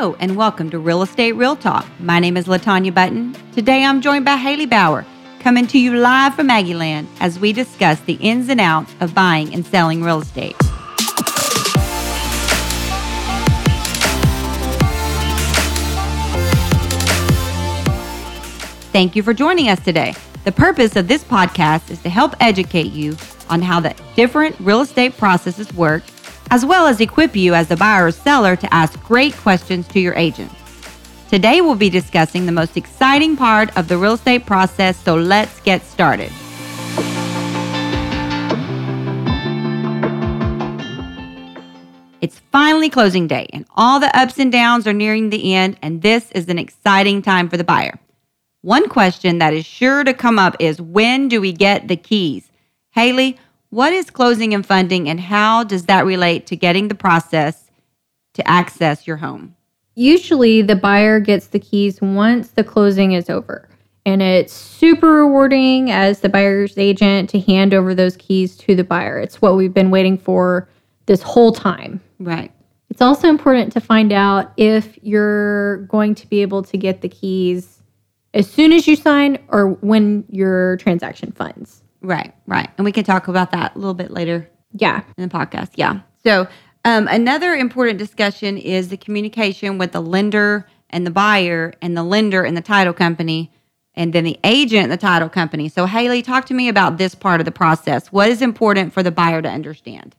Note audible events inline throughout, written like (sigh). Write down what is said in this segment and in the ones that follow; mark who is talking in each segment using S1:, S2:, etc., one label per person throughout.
S1: Hello, and welcome to Real Estate Real Talk. My name is Latanya Button. Today I'm joined by Haley Bauer, coming to you live from Aggieland as we discuss the ins and outs of buying and selling real estate. Thank you for joining us today. The purpose of this podcast is to help educate you on how the different real estate processes work as well as equip you as the buyer or seller to ask great questions to your agent. Today, we'll be discussing the most exciting part of the real estate process, so let's get started. It's finally closing day, and all the ups and downs are nearing the end, and this is an exciting time for the buyer. One question that is sure to come up is when do we get the keys? Haley, what is closing and funding, and how does that relate to getting the process to access your home?
S2: Usually, the buyer gets the keys once the closing is over. And it's super rewarding as the buyer's agent to hand over those keys to the buyer. It's what we've been waiting for this whole time.
S1: Right.
S2: It's also important to find out if you're going to be able to get the keys as soon as you sign or when your transaction funds.
S1: Right, right. And we can talk about that a little bit later
S2: Yeah.
S1: in the podcast. Yeah. So, um, another important discussion is the communication with the lender and the buyer, and the lender and the title company, and then the agent and the title company. So, Haley, talk to me about this part of the process. What is important for the buyer to understand?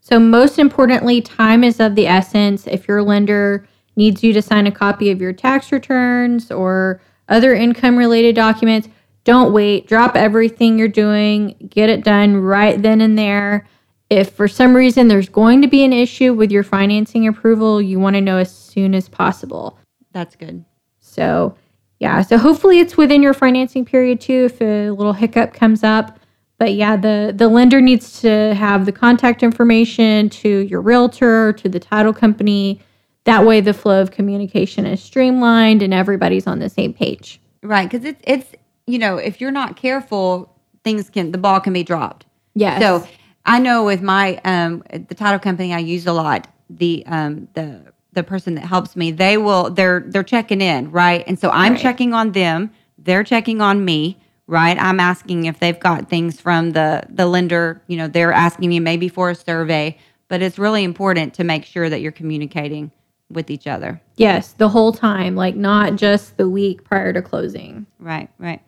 S2: So, most importantly, time is of the essence. If your lender needs you to sign a copy of your tax returns or other income related documents, don't wait. Drop everything you're doing, get it done right then and there. If for some reason there's going to be an issue with your financing approval, you want to know as soon as possible.
S1: That's good.
S2: So, yeah, so hopefully it's within your financing period too if a little hiccup comes up. But yeah, the the lender needs to have the contact information to your realtor, to the title company. That way the flow of communication is streamlined and everybody's on the same page.
S1: Right, because it's it's you know if you're not careful, things can the ball can be dropped.
S2: Yes.
S1: So I know with my um the title company I use a lot, the um the the person that helps me, they will they're they're checking in, right? And so I'm
S2: Right.
S1: checking on them, they're checking on me, right? I'm asking if they've got things from the the lender, you know, they're asking me maybe for a survey, but it's really important to make sure that you're communicating with each other.
S2: Yes, the whole time, like not just the week prior to closing.
S1: Right, right.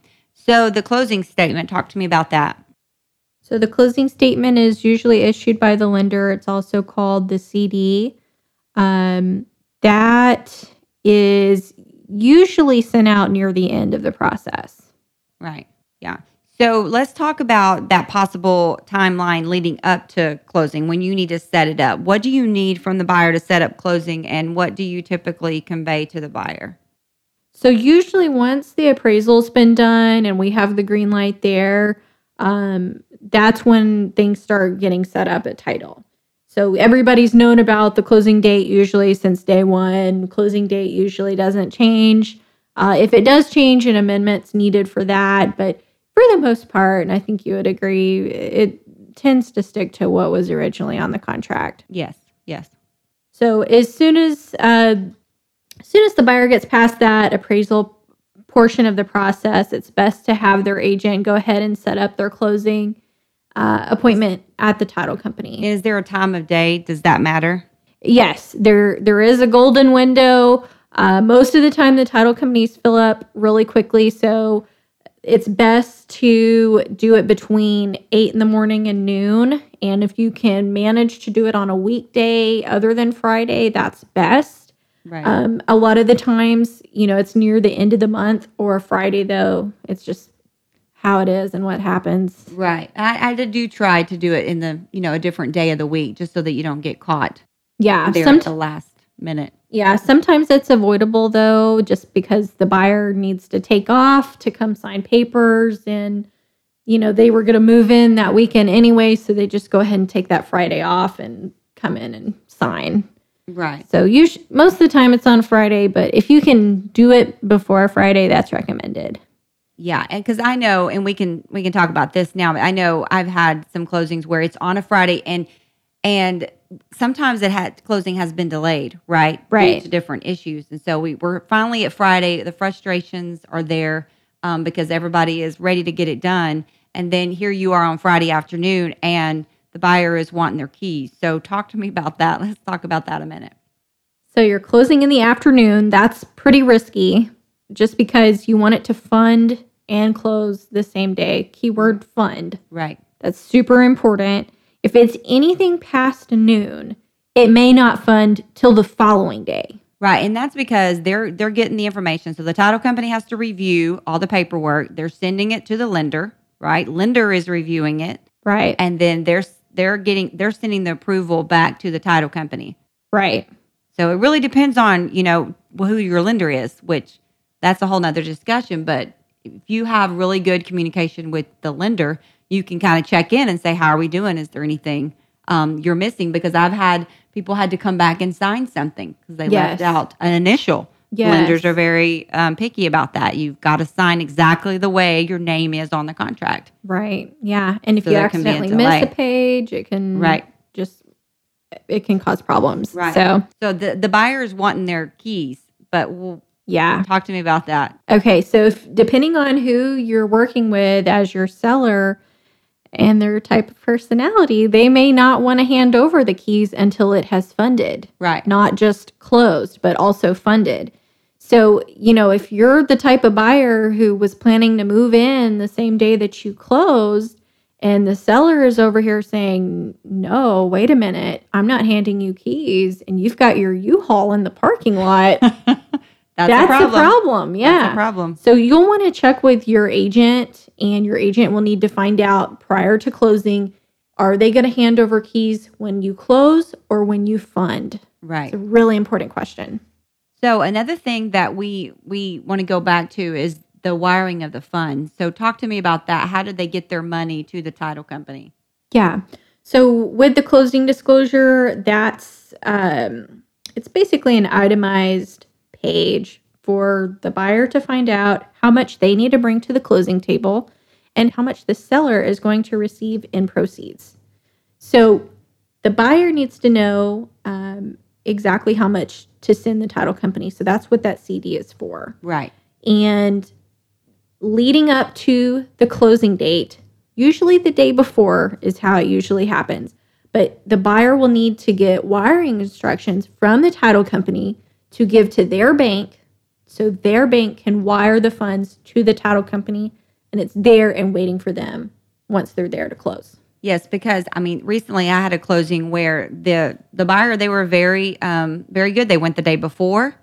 S1: So the closing statement, talk to me about that.
S2: So the closing statement is usually issued by the lender. It's also called the CD. Um, that is usually sent out near the end of the process.
S1: Right. Yeah. So let's talk about that possible timeline leading up to closing when you need to set it up. What do you need from the buyer to set up closing and what do you typically convey to the buyer?
S2: So usually once the appraisal's been done and we have the green light there, um, that's when things start getting set up at title. So everybody's known about the closing date usually since day one. Closing date usually doesn't change. Uh, if it does change, an amendment's needed for that. But for the most part, and I think you would agree, it tends to stick to what was originally on the contract.
S1: Yes. Yes.
S2: So as soon as uh, as soon as the buyer gets past that appraisal portion of the process, it's best to have their agent go ahead and set up their closing uh, appointment at the title company.
S1: Is there a time of day? Does that matter?
S2: Yes, there there is a golden window. Uh, most of the time, the title companies fill up really quickly, so it's best to do it between eight in the morning and noon. And if you can manage to do it on a weekday other than Friday, that's best.
S1: Right.
S2: Um, a lot of the times, you know, it's near the end of the month or Friday, though. It's just how it is and what happens.
S1: right. I, I do try to do it in the, you know, a different day of the week just so that you don't get caught
S2: Yeah.
S1: there
S2: Some,
S1: at the last minute.
S2: yeah. Sometimes it's avoidable, though, just because the buyer needs to take off to come sign papers. And, you know, they were going to move in that weekend anyway. So they just go ahead and take that Friday off and come in and sign.
S1: Right.
S2: So you sh- most of the time it's on Friday, but if you can do it before Friday, that's recommended.
S1: Yeah, and because I know, and we can we can talk about this now. But I know I've had some closings where it's on a Friday, and and sometimes it had closing has been delayed, right?
S2: Right.
S1: To different issues, and so we were finally at Friday. The frustrations are there um, because everybody is ready to get it done, and then here you are on Friday afternoon, and the buyer is wanting their keys. So talk to me about that. (laughs) Let's talk about that a minute.
S2: So you're closing in the afternoon. That's pretty risky just because you want it to fund and close the same day. Keyword fund.
S1: Right.
S2: That's super important. If it's anything past noon, it may not fund till the following day.
S1: Right, and that's because they're they're getting the information. So the title company has to review all the paperwork. They're sending it to the lender, right? Lender is reviewing it,
S2: Right.
S1: and then they're they're getting they're sending the approval back to the title company.
S2: Right.
S1: So it really depends on you know who your lender is, which that's a whole nother discussion. But if you have really good communication with the lender, you can kind of check in and say, "How are we doing? Is there anything um, you're missing?" Because I've had people had to come back and sign something because they
S2: Yes.
S1: left out an initial.
S2: Yes.
S1: Lenders are very um, picky about that. You've got to sign exactly the way your name is on the contract.
S2: Right. Yeah. And if
S1: So
S2: you
S1: be a
S2: accidentally miss a page, it can
S1: Right.
S2: just it can cause problems.
S1: Right.
S2: So
S1: So the the buyer's wanting their keys, but we'll
S2: yeah.
S1: talk to me about that.
S2: Okay, so if, depending on who you're working with as your seller and their type of personality, they may not want to hand over the keys until it has funded,
S1: Right.
S2: not just closed, but also funded. So, you know, if you're the type of buyer who was planning to move in the same day that you closed, and the seller is over here saying, No, wait a minute, I'm not handing you keys, and you've got your U Haul in the parking lot. (laughs)
S1: That's,
S2: That's
S1: a problem.
S2: a problem. Yeah.
S1: That's a problem.
S2: So you'll want to check with your agent, and your agent will need to find out prior to closing are they going to hand over keys when you close or when you fund?
S1: Right.
S2: It's a really important question.
S1: So another thing that we we want to go back to is the wiring of the funds. So talk to me about that. How did they get their money to the title company?
S2: Yeah. So with the closing disclosure, that's um, it's basically an itemized page for the buyer to find out how much they need to bring to the closing table and how much the seller is going to receive in proceeds. So the buyer needs to know um, exactly how much to send the title company. So that's what that CD is for.
S1: Right.
S2: And leading up to the closing date, usually the day before is how it usually happens. But the buyer will need to get wiring instructions from the title company to give to their bank so their bank can wire the funds to the title company and it's there and waiting for them once they're there to close.
S1: Yes, because I mean, recently I had a closing where the the buyer they were very um, very good. They went the day before,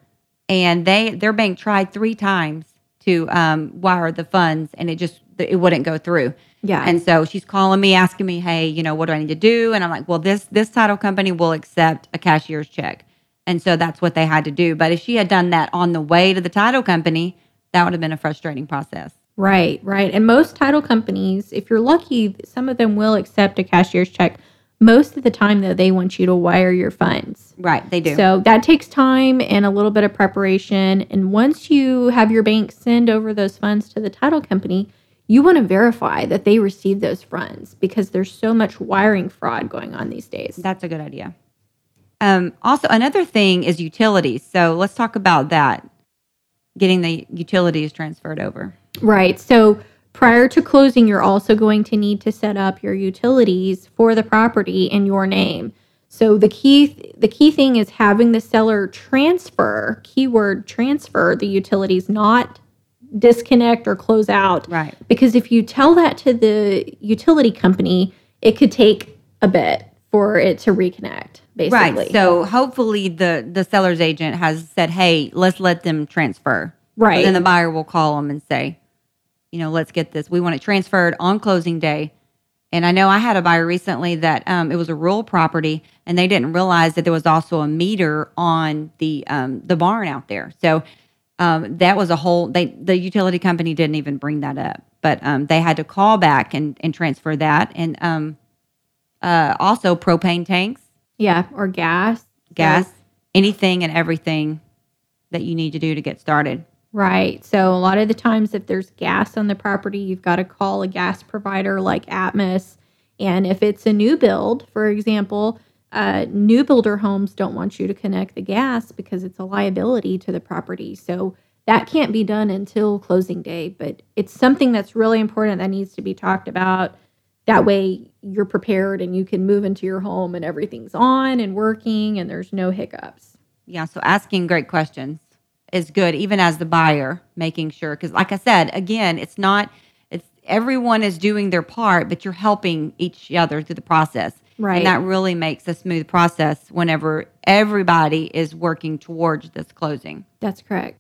S1: and they their bank tried three times to um, wire the funds, and it just it wouldn't go through.
S2: Yeah.
S1: And so she's calling me, asking me, "Hey, you know, what do I need to do?" And I'm like, "Well, this this title company will accept a cashier's check." And so that's what they had to do. But if she had done that on the way to the title company, that would have been a frustrating process.
S2: Right, right. And most title companies, if you're lucky, some of them will accept a cashier's check. Most of the time, though, they want you to wire your funds.
S1: Right, they do.
S2: So that takes time and a little bit of preparation. And once you have your bank send over those funds to the title company, you want to verify that they received those funds because there's so much wiring fraud going on these days.
S1: That's a good idea. Um, also, another thing is utilities. So let's talk about that. Getting the utilities transferred over.
S2: Right. So prior to closing, you're also going to need to set up your utilities for the property in your name. So the key the key thing is having the seller transfer, keyword transfer the utilities, not disconnect or close out.
S1: Right.
S2: Because if you tell that to the utility company, it could take a bit for it to reconnect, basically.
S1: Right. So hopefully the the seller's agent has said, "Hey, let's let them transfer."
S2: Right.
S1: then the buyer will call them and say, "You know, let's get this. We want it transferred on closing day." And I know I had a buyer recently that um, it was a rural property, and they didn't realize that there was also a meter on the um, the barn out there. So um, that was a whole. They the utility company didn't even bring that up, but um, they had to call back and and transfer that, and um, uh, also propane tanks
S2: yeah, or gas.
S1: gas, anything and everything that you need to do to get started.
S2: Right. So a lot of the times, if there's gas on the property, you've got to call a gas provider like Atmos. And if it's a new build, for example, uh, new builder homes don't want you to connect the gas because it's a liability to the property. So that can't be done until closing day, but it's something that's really important that needs to be talked about. That way you're prepared and you can move into your home and everything's on and working and there's no hiccups.
S1: Yeah, so asking great questions is good even as the buyer, making sure cuz like I said, again, it's not it's everyone is doing their part, but you're helping each other through the process.
S2: Right.
S1: And that really makes a smooth process whenever everybody is working towards this closing.
S2: That's correct.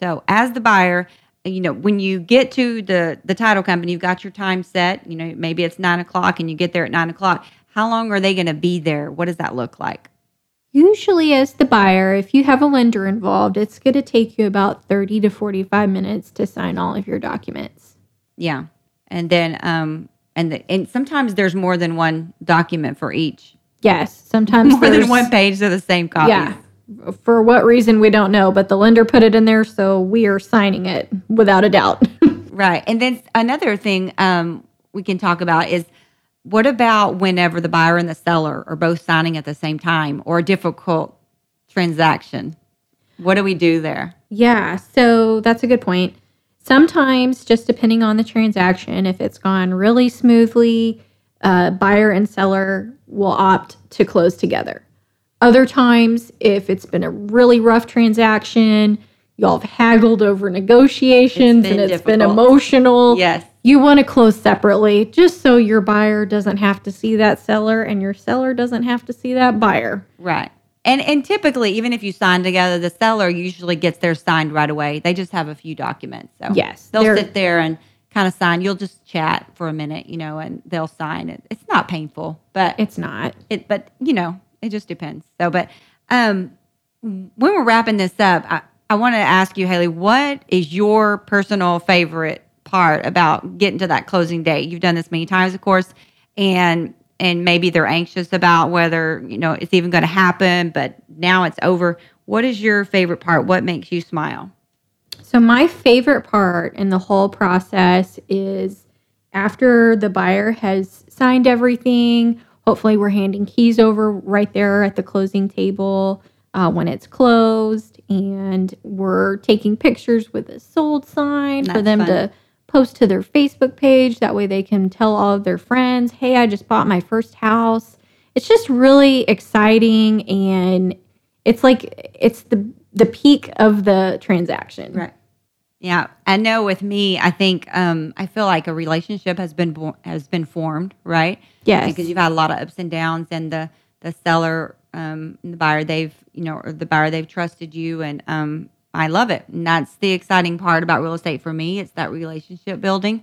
S1: So as the buyer, you know, when you get to the the title company, you've got your time set. You know, maybe it's nine o'clock, and you get there at nine o'clock. How long are they going to be there? What does that look like?
S2: Usually, as the buyer, if you have a lender involved, it's going to take you about 30 to 45 minutes to sign all of your documents.
S1: Yeah. And then, um, and, the, and sometimes there's more than one document for each.
S2: Yes. Sometimes
S1: More than
S2: there's-
S1: one page of the same copy.
S2: Yeah. For what reason, we don't know, but the lender put it in there, so we are signing it without a doubt. (laughs)
S1: Right. And then another thing um, we can talk about is what about whenever the buyer and the seller are both signing at the same time or a difficult transaction? What do we do there?
S2: Yeah, so that's a good point. Sometimes, just depending on the transaction, if it's gone really smoothly, uh, buyer and seller will opt to close together. Other times, if it's been a really rough transaction, y'all have haggled over negotiations
S1: It's
S2: and it's been emotional.
S1: Yes.
S2: You want to close separately just so your buyer doesn't have to see that seller and your seller doesn't have to see that buyer.
S1: Right. And and typically, even if you sign together, the seller usually gets theirs signed right away. They just have a few documents. So
S2: Yes,
S1: they'll sit there and kind of sign. You'll just chat for a minute, you know, and they'll sign it. It's not painful, but
S2: It's not.
S1: it but you know it just depends so but um when we're wrapping this up i, I want to ask you haley what is your personal favorite part about getting to that closing date. You've done this many times of course and and maybe they're anxious about whether you know it's even going to happen but now it's over. What is your favorite part? What makes you smile?
S2: So, my favorite part in the whole process is after the buyer has signed everything, hopefully, we're handing keys over right there at the closing table uh, when it's closed, and we're taking pictures with a sold sign for them
S1: fun.
S2: to post to their Facebook page. That way, they can tell all of their friends, hey, I just bought my first house. It's just really exciting and it's like it's the the peak of the transaction.
S1: Right. Yeah, I know. With me, I think um, I feel like a relationship has been bo- has been formed, right?
S2: Yes.
S1: because you've had a lot of ups and downs, and the the seller, um, and the buyer, they've you know, or the buyer, they've trusted you, and um, I love it, and that's the exciting part about real estate for me. It's that relationship building.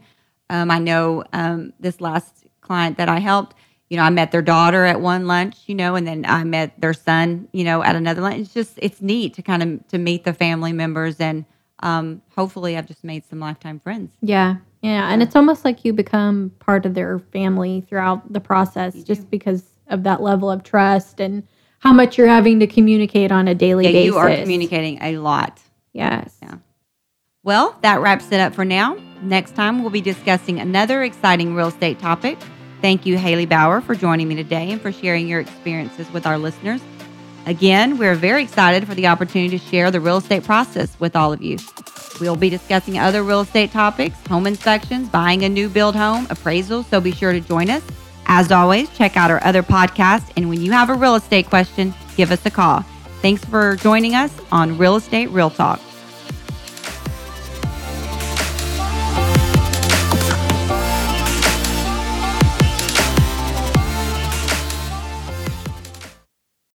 S1: Um, I know um, this last client that I helped. You know, I met their daughter at one lunch, you know, and then I met their son, you know, at another lunch. It's just it's neat to kind of to meet the family members, and um, hopefully, I've just made some lifetime friends.
S2: Yeah. Yeah. And it's almost like you become part of their family throughout the process just because of that level of trust and how much you're having to communicate on a daily
S1: Yeah,
S2: basis.
S1: you are communicating a lot.
S2: Yes.
S1: Yeah. Well, that wraps it up for now. Next time, we'll be discussing another exciting real estate topic. Thank you, Haley Bauer, for joining me today and for sharing your experiences with our listeners. Again, we're very excited for the opportunity to share the real estate process with all of you. We'll be discussing other real estate topics, home inspections, buying a new build home, appraisals, so be sure to join us. As always, check out our other podcasts, and when you have a real estate question, give us a call. Thanks for joining us on Real Estate Real Talk.